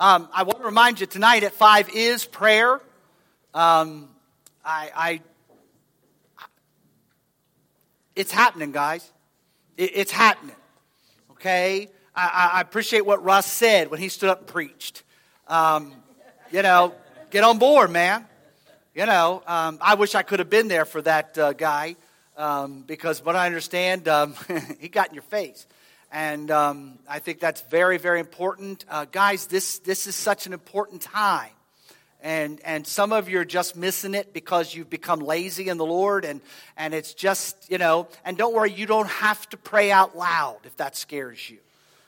Um, I want to remind you tonight at 5 is prayer. Um, I, I, it's happening, guys. It, it's happening. Okay? I, I, appreciate what Russ said when he stood up and preached. Um, you know, get on board, man. You know, um, I wish I could have been there for that uh, guy um, because what I understand, um, he got in your face. And um, I think that's very, very important. Uh, guys, this, this is such an important time. And, and some of you are just missing it because you've become lazy in the Lord. And, and it's just, you know, and don't worry, you don't have to pray out loud if that scares you.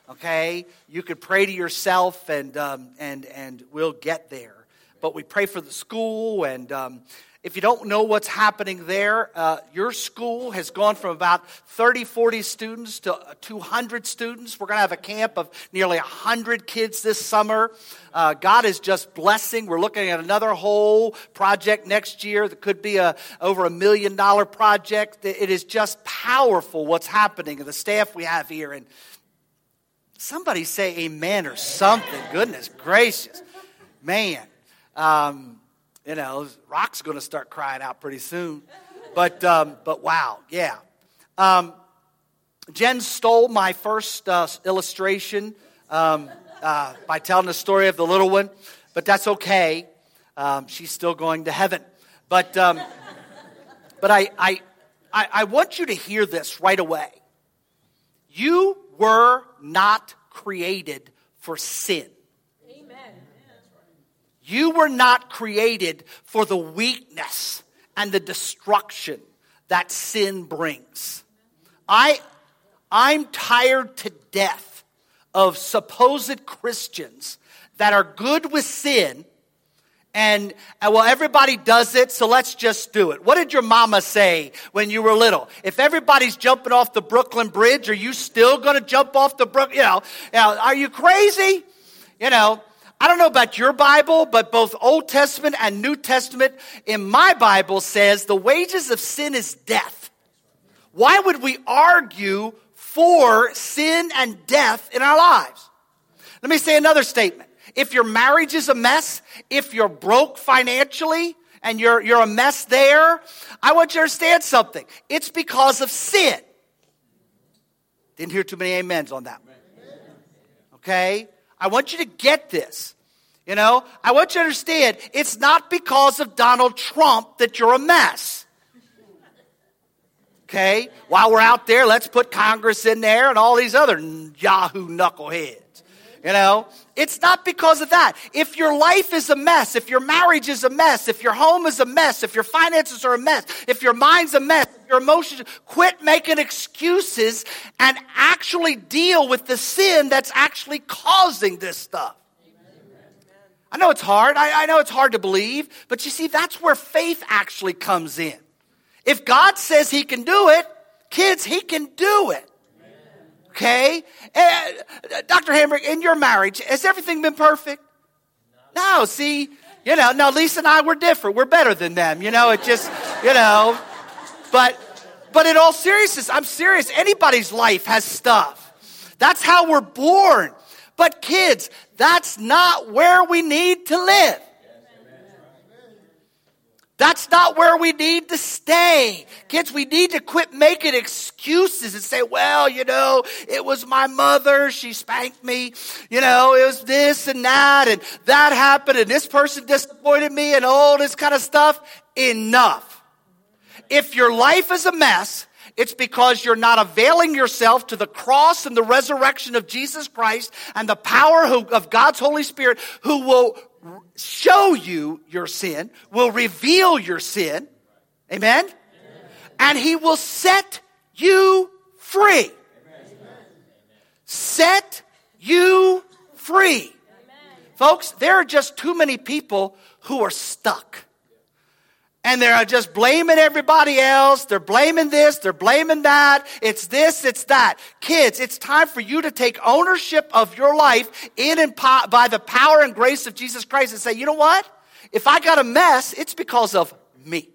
Okay? You could pray to yourself and, um, and, and we'll get there. But we pray for the school and, um, if you don't know what's happening there, uh, your school has gone from about 30, 40 students to 200 students. We're going to have a camp of nearly 100 kids this summer. Uh, God is just blessing. We're looking at another whole project next year that could be a, over a million dollar project. It is just powerful what's happening and the staff we have here. And somebody say amen or something. Goodness gracious. Man. Um, you know, Rock's going to start crying out pretty soon. But, um, but wow, yeah. Um, Jen stole my first uh, illustration um, uh, by telling the story of the little one, but that's okay. Um, she's still going to heaven. But, um, but I, I, I, I want you to hear this right away. You were not created for sin. You were not created for the weakness and the destruction that sin brings. I, I'm tired to death of supposed Christians that are good with sin and, and, well, everybody does it, so let's just do it. What did your mama say when you were little? If everybody's jumping off the Brooklyn Bridge, are you still going to jump off the Brook? You know, you know, are you crazy? You know, I don't know about your Bible, but both Old Testament and New Testament in my Bible says the wages of sin is death. Why would we argue for sin and death in our lives? Let me say another statement. If your marriage is a mess, if you're broke financially, and you're, you're a mess there, I want you to understand something. It's because of sin. Didn't hear too many amens on that one. Okay? I want you to get this. You know, I want you to understand it's not because of Donald Trump that you're a mess. Okay? While we're out there, let's put Congress in there and all these other Yahoo knuckleheads. You know, it's not because of that. If your life is a mess, if your marriage is a mess, if your home is a mess, if your finances are a mess, if your mind's a mess, your emotions, quit making excuses and actually deal with the sin that's actually causing this stuff. I know it's hard. I, I, know it's hard to believe, but you see, that's where faith actually comes in. If God says He can do it, kids, He can do it. Okay? Uh, Dr. Hamrick, in your marriage, has everything been perfect? No, see, you know, no, Lisa and I, we're different. We're better than them. You know, it just, you know, but, but in all seriousness, I'm serious. Anybody's life has stuff. That's how we're born. But kids, that's not where we need to live. That's not where we need to stay. Kids, we need to quit making excuses and say, well, you know, it was my mother. She spanked me. You know, it was this and that and that happened and this person disappointed me and all this kind of stuff. Enough. If your life is a mess, it's because you're not availing yourself to the cross and the resurrection of Jesus Christ and the power of God's Holy Spirit who will show you your sin, will reveal your sin. Amen? And he will set you free. Set you free. Folks, there are just too many people who are stuck and they're just blaming everybody else. They're blaming this, they're blaming that. It's this, it's that. Kids, it's time for you to take ownership of your life in and po- by the power and grace of Jesus Christ and say, you know what? If I got a mess, it's because of me.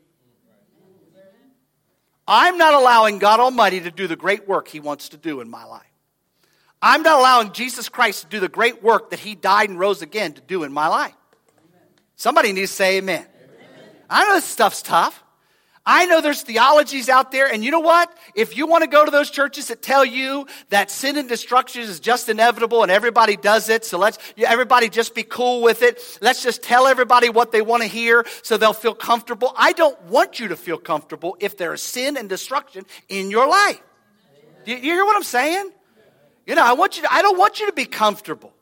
I'm not allowing God Almighty to do the great work He wants to do in my life. I'm not allowing Jesus Christ to do the great work that he died and rose again to do in my life. Somebody needs to say amen. I know this stuff's tough. I know there's theologies out there, and you know what? If you want to go to those churches that tell you that sin and destruction is just inevitable and everybody does it, so let's everybody just be cool with it. Let's just tell everybody what they want to hear so they'll feel comfortable. I don't want you to feel comfortable if there is sin and destruction in your life. Do you hear what I'm saying? You know, I want you to, I don't want you to be comfortable.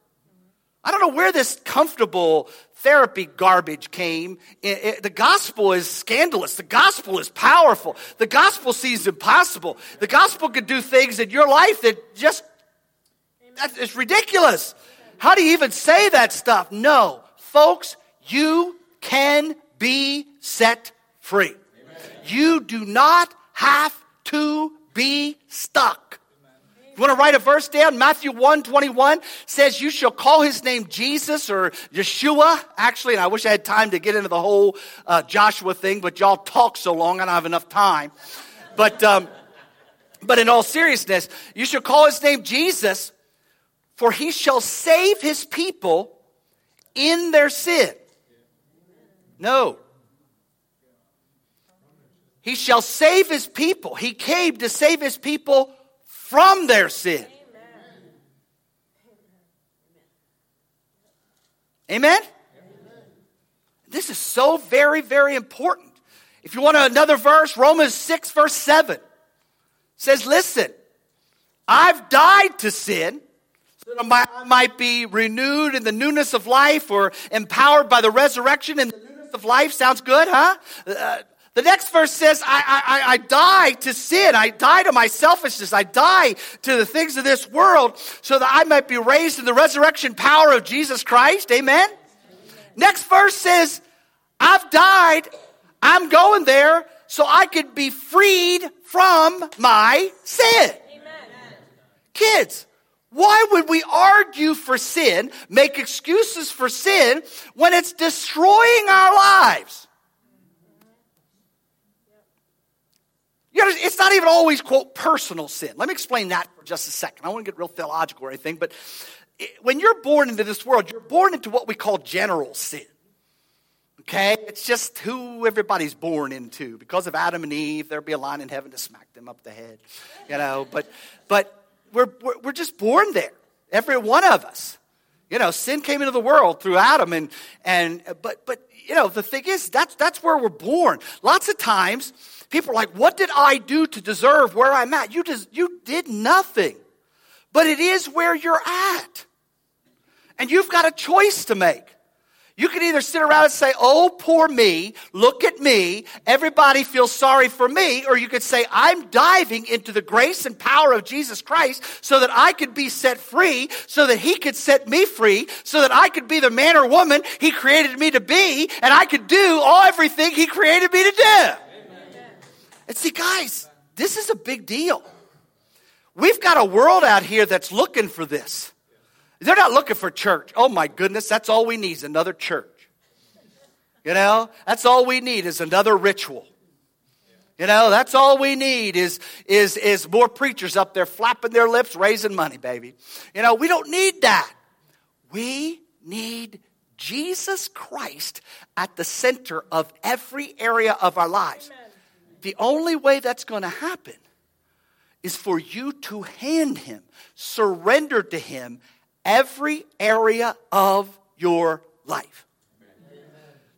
I don't know where this comfortable therapy garbage came. It, it, the gospel is scandalous. The gospel is powerful. The gospel sees impossible. The gospel can do things in your life that just, that is ridiculous. How do you even say that stuff? No. Folks, you can be set free. Amen. You do not have to be stuck. You want to write a verse down? Matthew 1 21 says, You shall call his name Jesus or Yeshua. Actually, and I wish I had time to get into the whole uh, Joshua thing, but y'all talk so long, I don't have enough time. But, um, but in all seriousness, you shall call his name Jesus, for he shall save his people in their sin. No. He shall save his people. He came to save his people from their sin. Amen? This is so very, very important. If you want another verse, Romans 6, verse 7 says, Listen, I've died to sin so that I might be renewed in the newness of life or empowered by the resurrection in the newness of life. Sounds good, huh? Uh, the next verse says, I, I, I die to sin. I die to my selfishness. I die to the things of this world so that I might be raised in the resurrection power of Jesus Christ. Amen? Amen. Next verse says, I've died. I'm going there so I could be freed from my sin. Amen. Kids, why would we argue for sin, make excuses for sin when it's destroying our lives? You know, it's not even always, quote, personal sin. Let me explain that for just a second. I want to get real theological or anything, but when you're born into this world, you're born into what we call general sin. Okay? It's just who everybody's born into. Because of Adam and Eve, there'll be a line in heaven to smack them up the head. You know, but but we're, we're, we're just born there. Every one of us. You know, sin came into the world through Adam and and but but you know, the thing is that's that's where we're born. Lots of times People are like, what did I do to deserve where I'm at? You, just, you did nothing. But it is where you're at. And you've got a choice to make. You can either sit around and say, Oh, poor me, look at me, everybody feels sorry for me, or you could say, I'm diving into the grace and power of Jesus Christ so that I could be set free, so that He could set me free, so that I could be the man or woman He created me to be, and I could do all everything He created me to do. And see, guys, this is a big deal. We've got a world out here that's looking for this. They're not looking for church. Oh my goodness, that's all we need is another church. You know, that's all we need is another ritual. You know, that's all we need is, is, is more preachers up there flapping their lips, raising money, baby. You know, we don't need that. We need Jesus Christ at the center of every area of our lives. Amen. The only way that's going to happen is for you to hand him, surrender to him every area of your life. Amen.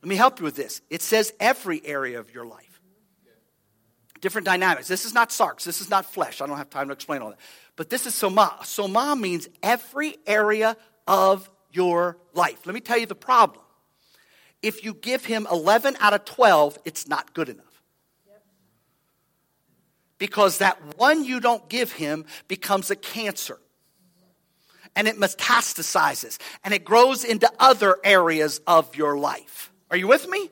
Let me help you with this. It says every area of your life. Different dynamics. This is not sarx. This is not flesh. I don't have time to explain all that. But this is soma. Soma means every area of your life. Let me tell you the problem. If you give him 11 out of 12, it's not good enough because that one you don't give him becomes a cancer. And it metastasizes and it grows into other areas of your life. Are you with me?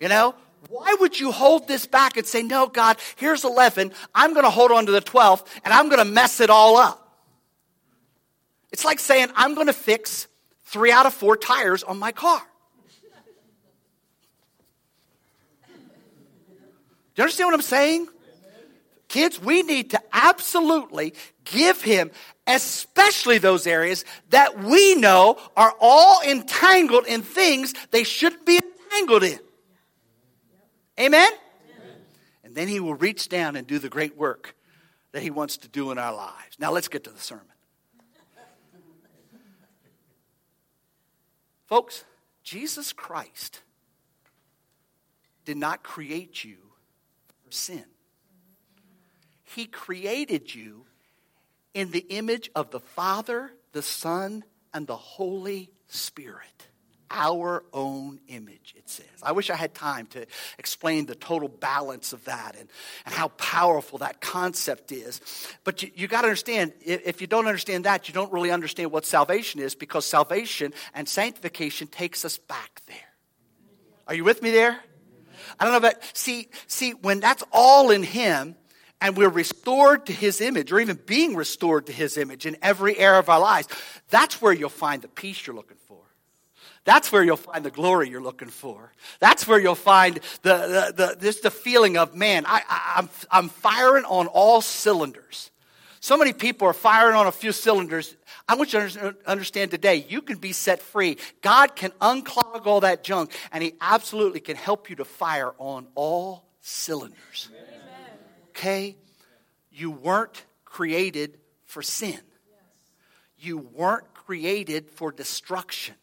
You know, why would you hold this back and say, No, God, here's 11. I'm going to hold on to the 12th and I'm going to mess it all up? It's like saying, I'm going to fix three out of four tires on my car. Do you understand what I'm saying? Kids, we need to absolutely give him especially those areas that we know are all entangled in things they shouldn't be entangled in. Amen? Amen? And then he will reach down and do the great work that he wants to do in our lives. Now let's get to the sermon. Folks, Jesus Christ did not create you for sin. He created you in the image of the Father, the Son, and the Holy Spirit. Our own image, it says. I wish I had time to explain the total balance of that and, and how powerful that concept is. But you, you got to understand, if you don't understand that, you don't really understand what salvation is because salvation and sanctification takes us back there. Are you with me there? I don't know, but see, see, when that's all in Him, and we're restored to his image, or even being restored to his image in every area of our lives, that's where you'll find the peace you're looking for. That's where you'll find the glory you're looking for. That's where you'll find the, the, the, this, the feeling of, man, I, I'm, I'm firing on all cylinders. So many people are firing on a few cylinders. I want you to understand today, you can be set free. God can unclog all that junk, and He absolutely can help you to fire on all cylinders. Amen okay? You weren't created for sin. You weren't created for destruction.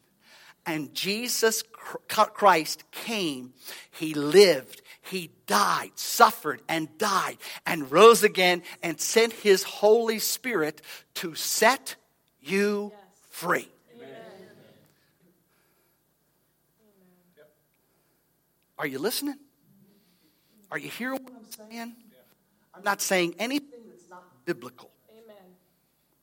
And Jesus Christ came, He lived, He died, suffered, and died, and rose again, and sent His Holy Spirit to set you free. Are you listening? Are you hearing what I'm saying? I'm not saying anything that's not biblical. Amen.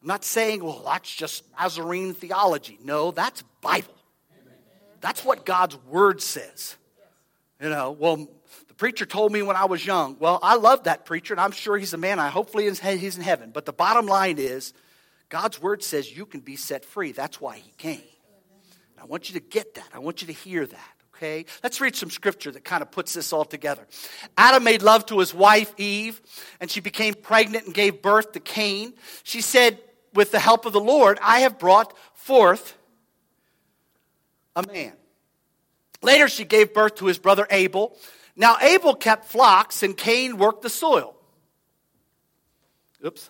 I'm not saying, well, that's just Nazarene theology. No, that's Bible. Amen. That's what God's word says. You know, well, the preacher told me when I was young. Well, I love that preacher, and I'm sure he's a man. I hopefully he's in heaven. But the bottom line is, God's word says you can be set free. That's why he came. I want you to get that. I want you to hear that. Okay, let's read some scripture that kind of puts this all together. Adam made love to his wife Eve, and she became pregnant and gave birth to Cain. She said, With the help of the Lord, I have brought forth a man. Later, she gave birth to his brother Abel. Now, Abel kept flocks, and Cain worked the soil. Oops,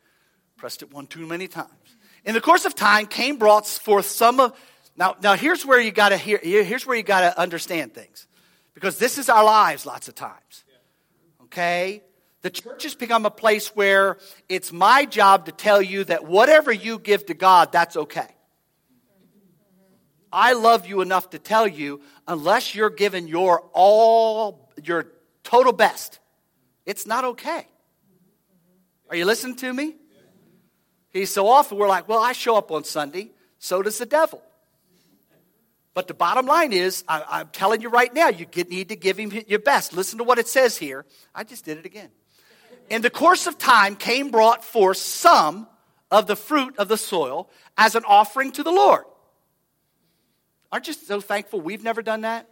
pressed it one too many times. In the course of time, Cain brought forth some of now, now here's where you got to hear. Here's where you got to understand things, because this is our lives lots of times. Okay, the church has become a place where it's my job to tell you that whatever you give to God, that's okay. I love you enough to tell you, unless you're giving your all, your total best, it's not okay. Are you listening to me? He's so often we're like, well, I show up on Sunday, so does the devil. But the bottom line is, I, am telling you right now, you get, need to give him your best. Listen to what it says here. I just did it again. In the course of time, Cain brought forth some of the fruit of the soil as an offering to the Lord. Aren't you so thankful we've never done that?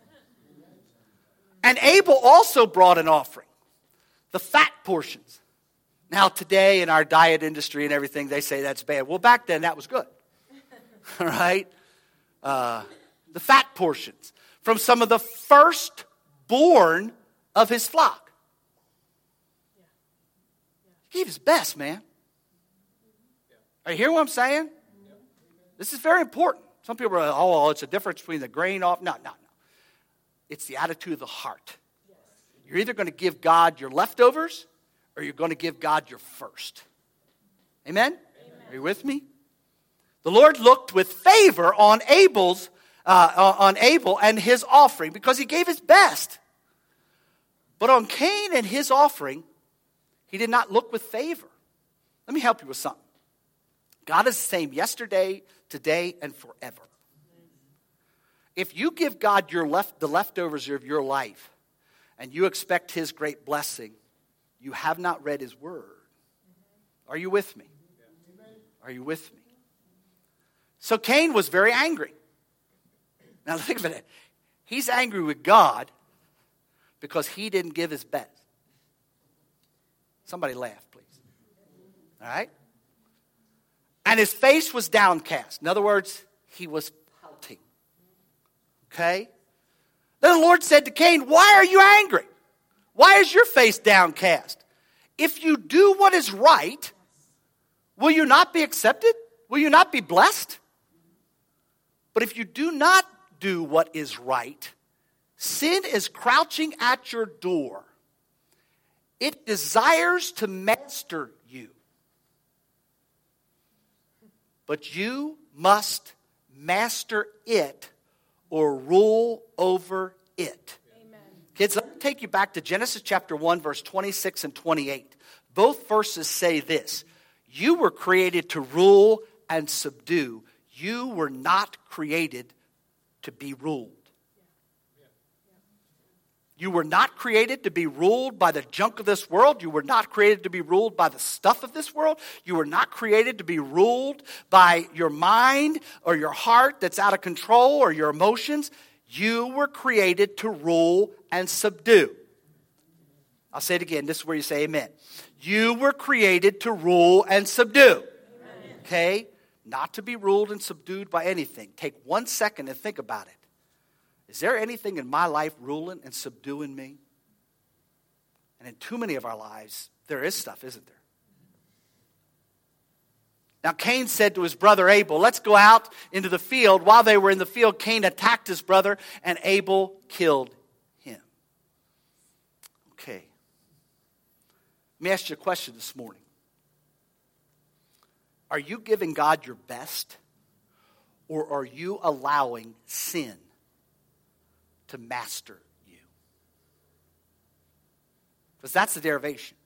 And Abel also brought an offering, the fat portions. Now, today in our diet industry and everything, they say that's bad. Well, back then that was good. All right? Uh, the fat portions, from some of the firstborn of his flock. He gave his best, man. Are you hearing what I'm saying? This is very important. Some people are, oh, it's a difference between the grain off. No, no, no. It's the attitude of the heart. You're either going to give God your leftovers or you're going to give God your first. Amen? Amen? Are you with me? The Lord looked with favor on Abel's uh, on Abel and his offering because he gave his best. But on Cain and his offering, he did not look with favor. Let me help you with something. God is the same yesterday, today, and forever. If you give God your left, the leftovers of your life and you expect his great blessing, you have not read his word. Are you with me? Are you with me? So Cain was very angry. Now think of it. He's angry with God because he didn't give his best. Somebody laugh, please. All right? and his face was downcast. In other words, he was pouting. Okay? Then the Lord said to Cain, Why are you angry? Why is your face downcast? If you do what is right, will you not be accepted? Will you not be blessed? But if you do not do what is right, sin is crouching at your door. It desires to master you. But you must master it or rule over it. Amen. Kids, let me take you back to Genesis chapter 1, verse 26 and 28. Both verses say this You were created to rule and subdue, you were not created to be ruled. You were not created to be ruled by the junk of this world. You were not created to be ruled by the stuff of this world. You were not created to be ruled by your mind or your heart that's out of control or your emotions. You were created to rule and subdue. I'll say it again. This is where you say amen. You were created to rule and subdue. Okay? Not to be ruled and subdued by anything. Take one second and think about it. Is there anything in my life ruling and subduing me? And in too many of our lives, there is stuff, isn't there? Now, Cain said to his brother Abel, Let's go out into the field. While they were in the field, Cain attacked his brother, and Abel killed him. Okay. Let me ask you a question this morning Are you giving God your best, or are you allowing sin to master you. Because that's the derivation.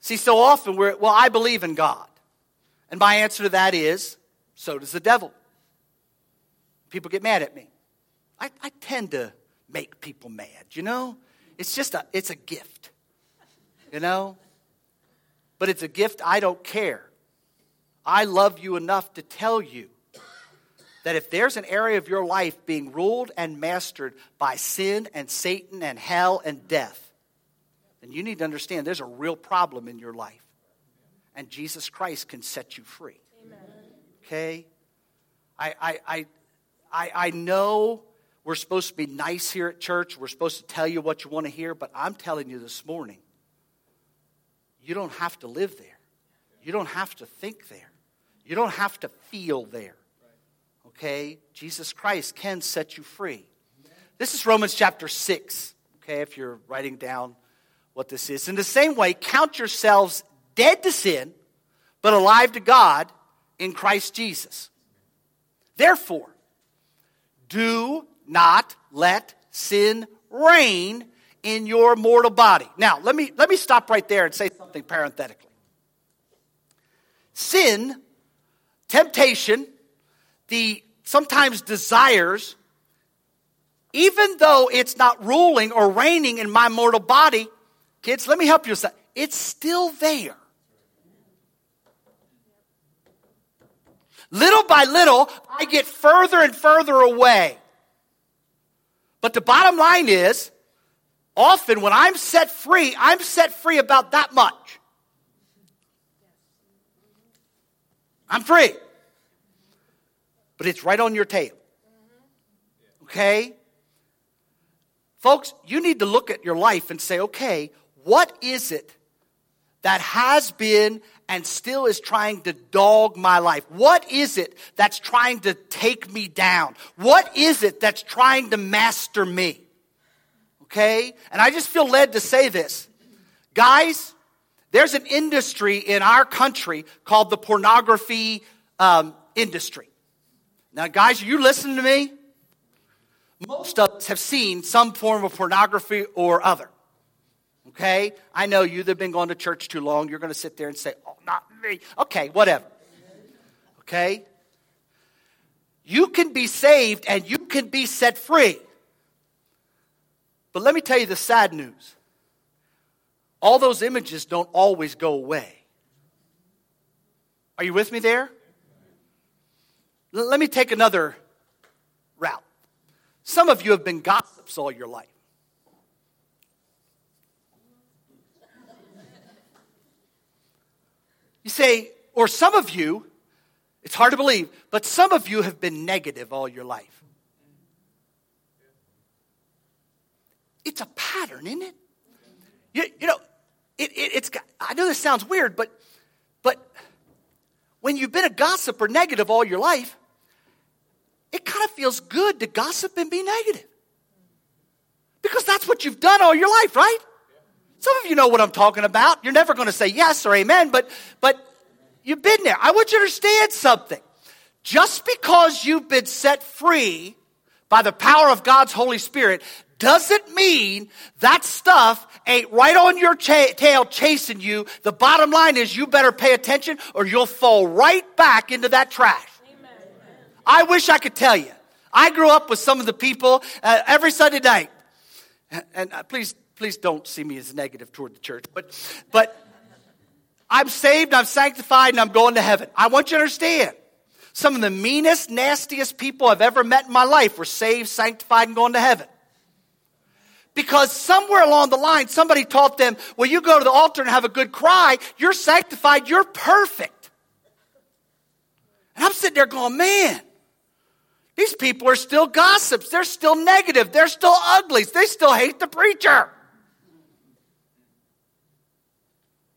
See, so often we're, well, I believe in God. And my answer to that is, so does the devil. People get mad at me. I, I tend to make people mad, you know? It's just a, it's a gift, you know? But it's a gift I don't care. I love you enough to tell you that if there's an area of your life being ruled and mastered by sin and Satan and hell and death, then you need to understand there's a real problem in your life. And Jesus Christ can set you free. Amen. Okay? I, I, I, I, I know we're supposed to be nice here at church. We're supposed to tell you what you want to hear, but I'm telling you this morning, you don't have to live there. You don't have to think there. You don't have to feel there okay? Jesus Christ can set you free. This is Romans chapter 6, okay, if you're writing down what this is. In the same way, count yourselves dead to sin, but alive to God in Christ Jesus. Therefore, do not let sin reign in your mortal body. Now, let me, let me stop right there and say something parenthetically. Sin, temptation, the sometimes desires, even though it's not ruling or reigning in my mortal body, kids, let me help you. It's still there. Little by little, I get further and further away. But the bottom line is, often when I'm set free, I'm set free about that much. I'm free but it's right on your tail. Okay? Folks, you need to look at your life and say, okay, what is it that has been and still is trying to dog my life? What is it that's trying to take me down? What is it that's trying to master me? Okay? And I just feel led to say this. Guys, there's an industry in our country called the pornography um, industry. Now, guys, are you listening to me? Most of us have seen some form of pornography or other. Okay? I know you that have been going to church too long. You're going to sit there and say, oh, not me. Okay, whatever. Okay? You can be saved and you can be set free. But let me tell you the sad news all those images don't always go away. Are you with me there? Let me take another route. Some of you have been gossips all your life. You say, Or some of you, it's hard to believe, but some of you have been negative all your life. It's a pattern, isn't it? You, you know, it, it, it's, I know this sounds weird, but, but when you've been a gossip or negative all your life, it kind of feels good to gossip and be negative. Because that's what you've done all your life, right? Some of you know what I'm talking about. You're never going to say yes or amen, but, but you've been there. I want you to understand something. Just because you've been set free by the power of God's Holy Spirit doesn't mean that stuff ain't right on your tail chasing you. The bottom line is you better pay attention or you'll fall right back into that trash. Amen. I wish I could tell you. I grew up with some of the people uh, every Sunday night. And, and uh, please, please don't see me as negative toward the church, but, but I'm saved, I'm sanctified, and I'm going to heaven. I want you to understand. Some of the meanest, nastiest people I've ever met in my life were saved, sanctified, and going to heaven. Because somewhere along the line, somebody taught them, well, you go to the altar and have a good cry, you're sanctified, you're perfect. And I'm sitting there going, man, these people are still gossips. They're still negative. They're still uglies. They still hate the preacher.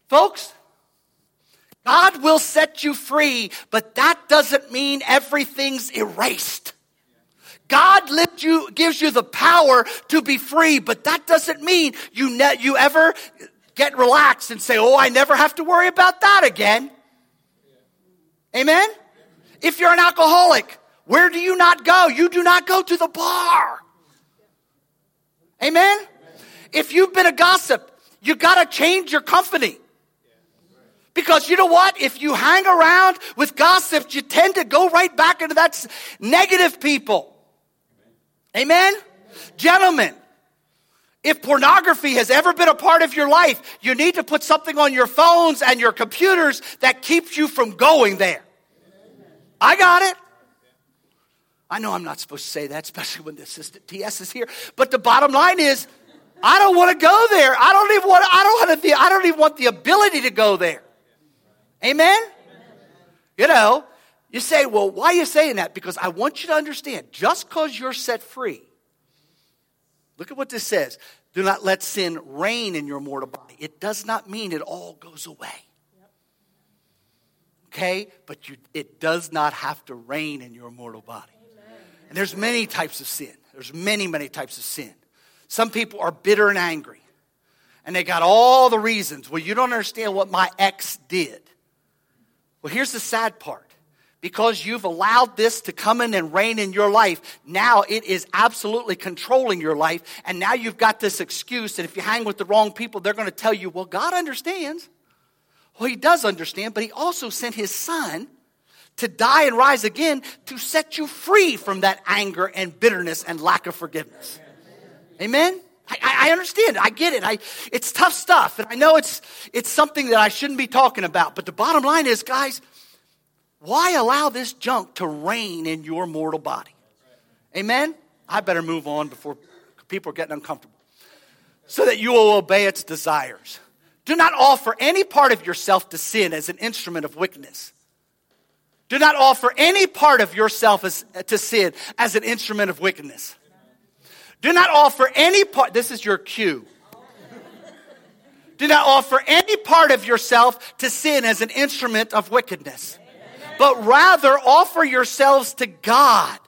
Folks, God will set you free, but that doesn't mean everything's erased. God you, gives you the power to be free, but that doesn't mean you, ne- you ever get relaxed and say, oh, I never have to worry about that again. Amen? If you're an alcoholic, where do you not go? You do not go to the bar. Amen? If you've been a gossip, you got to change your company. Because you know what? If you hang around with gossips, you tend to go right back into that negative people. Amen? Gentlemen, if pornography has ever been a part of your life, you need to put something on your phones and your computers that keeps you from going there. I got it. I know I'm not supposed to say that, especially when the assistant TS is here. But the bottom line is, I don't want to go there. I don't even want. I don't want the. I don't even want the ability to go there. Amen. You know, you say, well, why are you saying that? Because I want you to understand just because you're set free, look at what this says. Do not let sin reign in your mortal body. It does not mean it all goes away. Okay? But you, it does not have to reign in your mortal body. And there's many types of sin. There's many, many types of sin. Some people are bitter and angry. And they got all the reasons. Well, you don't understand what my ex did. Well, here's the sad part because you've allowed this to come in and reign in your life, now it is absolutely controlling your life. And now you've got this excuse. And if you hang with the wrong people, they're going to tell you, well, God understands. Well, He does understand, but He also sent His Son to die and rise again to set you free from that anger and bitterness and lack of forgiveness. Amen? I, I, understand. I get it. I, it's tough stuff. And I know it's, it's something that I shouldn't be talking about. But the bottom line is, guys, why allow this junk to reign in your mortal body? Amen? I better move on before people are getting uncomfortable. So that you will obey its desires. Do not offer any part of yourself to sin as an instrument of wickedness. Do not offer any part of yourself as, to sin as an instrument of wickedness. Do not offer any part, this is your cue. Do not offer any part of yourself to sin as an instrument of wickedness but rather offer yourselves to God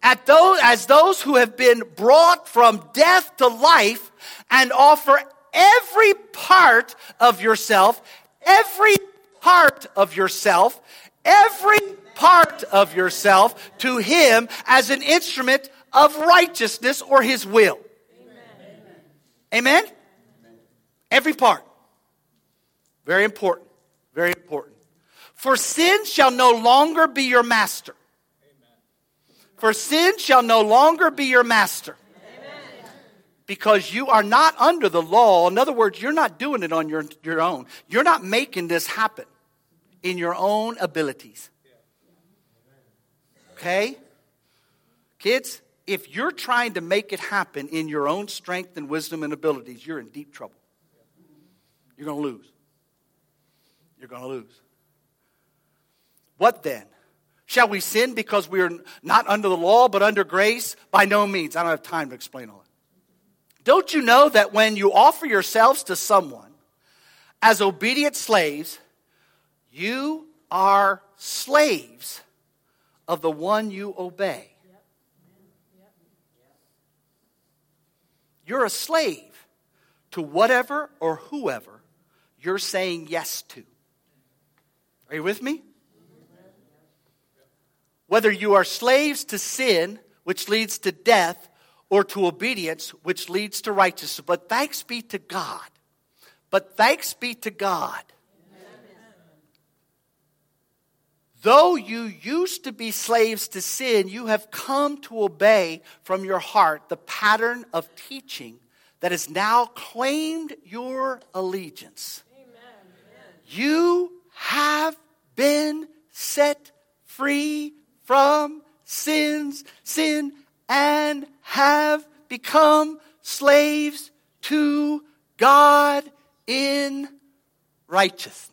at those, as those who have been brought from death to life and offer every part of yourself, every part of yourself, every part of yourself to Him as an instrument of righteousness or His will. Amen? Amen? Every part. Very important. Very important. For sin shall no longer be your master. For sin shall no longer be your master. Because you are not under the law. In other words, you're not doing it on your, your own. You're not making this happen in your own abilities. Okay? Kids, if you're trying to make it happen in your own strength and wisdom and abilities, you're in deep trouble. You're going to lose. You're going to lose. What then? Shall we sin because we are not under the law but under grace? By no means. I don't have time to explain all that. Don't you know that when you offer yourselves to someone as obedient slaves, you are slaves of the one you obey? You're a slave to whatever or whoever you're saying yes to. Are you with me? Whether you are slaves to sin, which leads to death, or to obedience, which leads to righteousness. But thanks be to God. But thanks be to God. Though you used to be slaves to sin, you have come to obey from your heart the pattern of teaching that has now claimed your allegiance. You have been set free from sins, sin, and have become slaves to God in righteousness.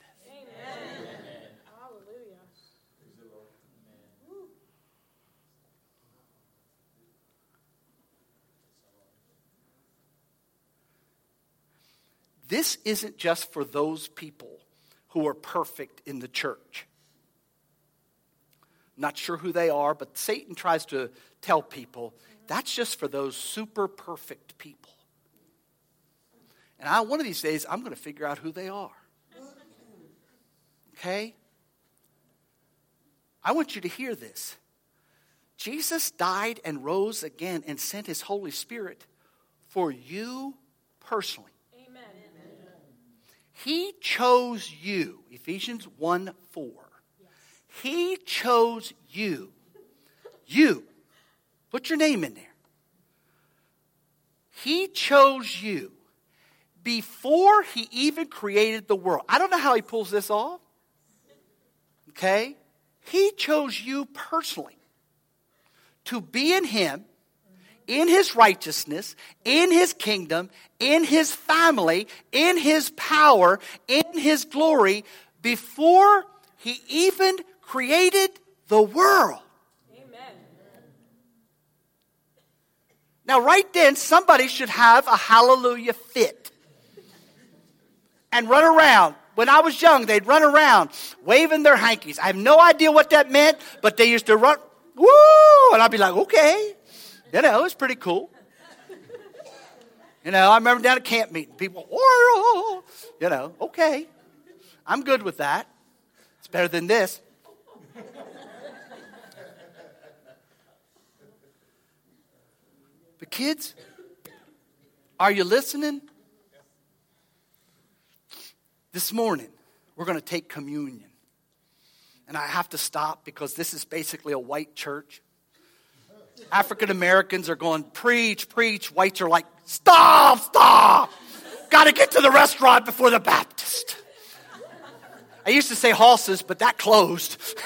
This isn't just for those people who are perfect in the church. Not sure who they are, but Satan tries to tell people that's just for those super perfect people. And I, one of these days, I'm going to figure out who they are. Okay? I want you to hear this. Jesus died and rose again and sent his Holy Spirit for you personally. Amen. He chose you, Ephesians 1 4. He chose you. You. Put your name in there. He chose you before he even created the world. I don't know how he pulls this off. Okay? He chose you personally to be in him, in his righteousness, in his kingdom, in his family, in his power, in his glory before he even created the world. Amen. Now, right then, somebody should have a hallelujah fit and run around. When I was young, they'd run around waving their hankies. I have no idea what that meant, but they used to run, woo! And I'd be like, okay. You know, it's pretty cool. You know, I remember down at camp meeting, people, you know, okay. I'm good with that. It's better than this. But kids, are you listening? This morning, we're going to take communion. And I have to stop because this is basically a white church. African Americans are going, preach, preach. Whites are like, stop, stop. Got to get to the restaurant before the Baptist. I used to say horses, but that closed.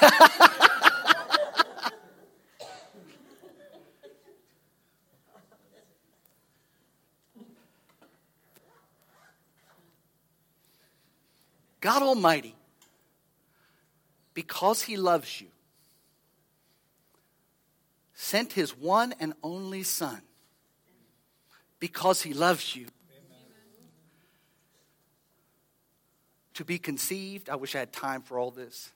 God Almighty, because He loves you, sent His one and only Son because He loves you. To be conceived, I wish I had time for all this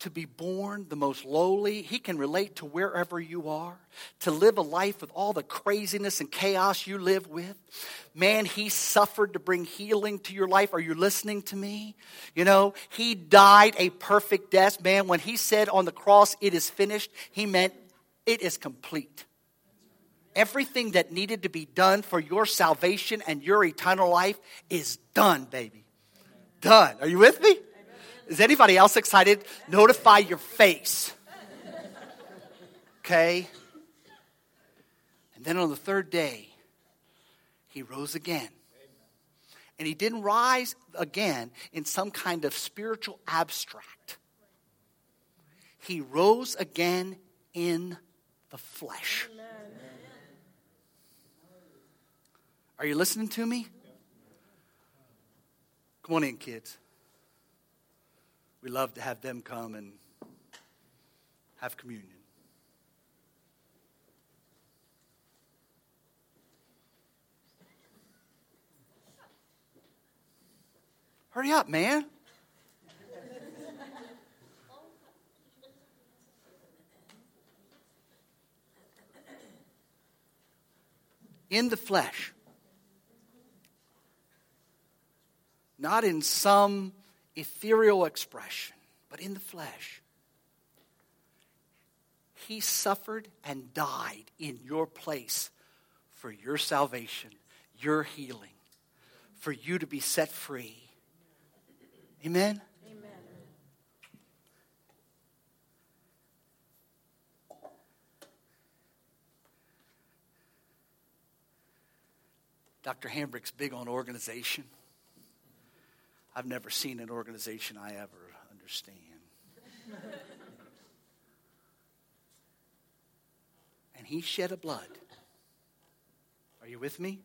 to be born the most lowly. He can relate to wherever you are, to live a life with all the craziness and chaos you live with. Man, he suffered to bring healing to your life. Are you listening to me? You know, he died a perfect death. Man, when he said on the cross, it is finished, he meant it is complete. Everything that needed to be done for your salvation and your eternal life is done, baby. Done. Are you with me? Is anybody else excited? Notify your face. Okay? And then on the third day, he rose again. And he didn't rise again in some kind of spiritual abstract. He rose again in the flesh. Are you listening to me? Come on in, kids we love to have them come and have communion. Hurry up, man. In the flesh. Not in some ethereal expression, but in the flesh. He suffered and died in your place for your salvation, your healing, for you to be set free. Amen? Amen. Dr. Hambrick's big on organization. I've never seen an organization I ever understand. and he shed a blood. Are you with me?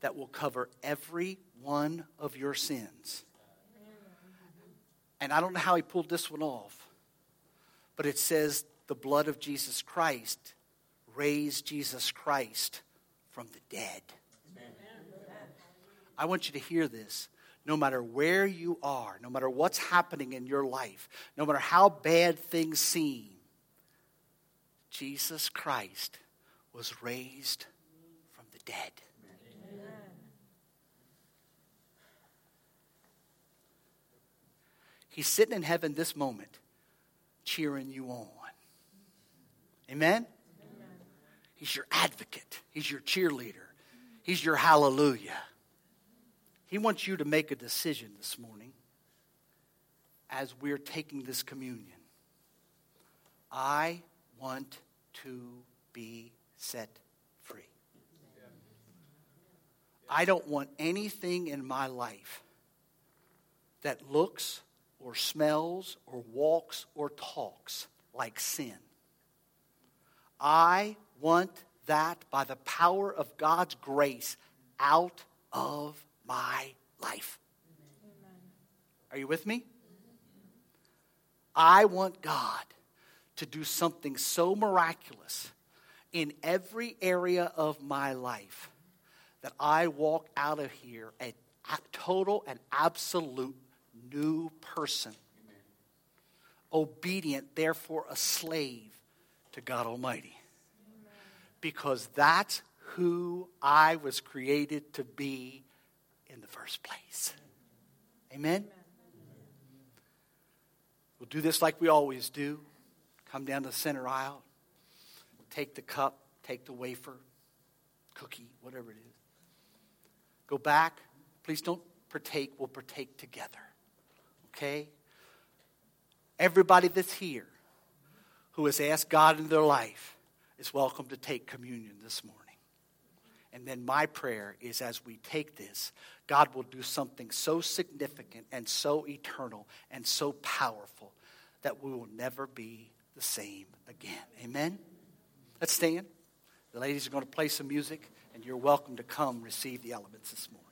That will cover every one of your sins. And I don't know how he pulled this one off, but it says the blood of Jesus Christ raised Jesus Christ from the dead. I want you to hear this. No matter where you are, no matter what's happening in your life, no matter how bad things seem, Jesus Christ was raised from the dead. Amen. He's sitting in heaven this moment, cheering you on. Amen? Amen? He's your advocate, He's your cheerleader, He's your hallelujah. He wants you to make a decision this morning as we're taking this communion. I want to be set free. I don't want anything in my life that looks or smells or walks or talks like sin. I want that by the power of God's grace out of my life. Amen. Are you with me? I want God to do something so miraculous in every area of my life that I walk out of here a, a total and absolute new person. Amen. Obedient, therefore a slave to God Almighty. Amen. Because that's who I was created to be in the first place. Amen? We'll do this like we always do. Come down the center aisle, take the cup, take the wafer, cookie, whatever it is. Go back. Please don't partake. We'll partake together. Okay? Everybody that's here who has asked God in their life is welcome to take communion this morning. And then my prayer is as we take this, God will do something so significant and so eternal and so powerful that we will never be the same again. Amen? Let's stand. The ladies are going to play some music, and you're welcome to come receive the elements this morning.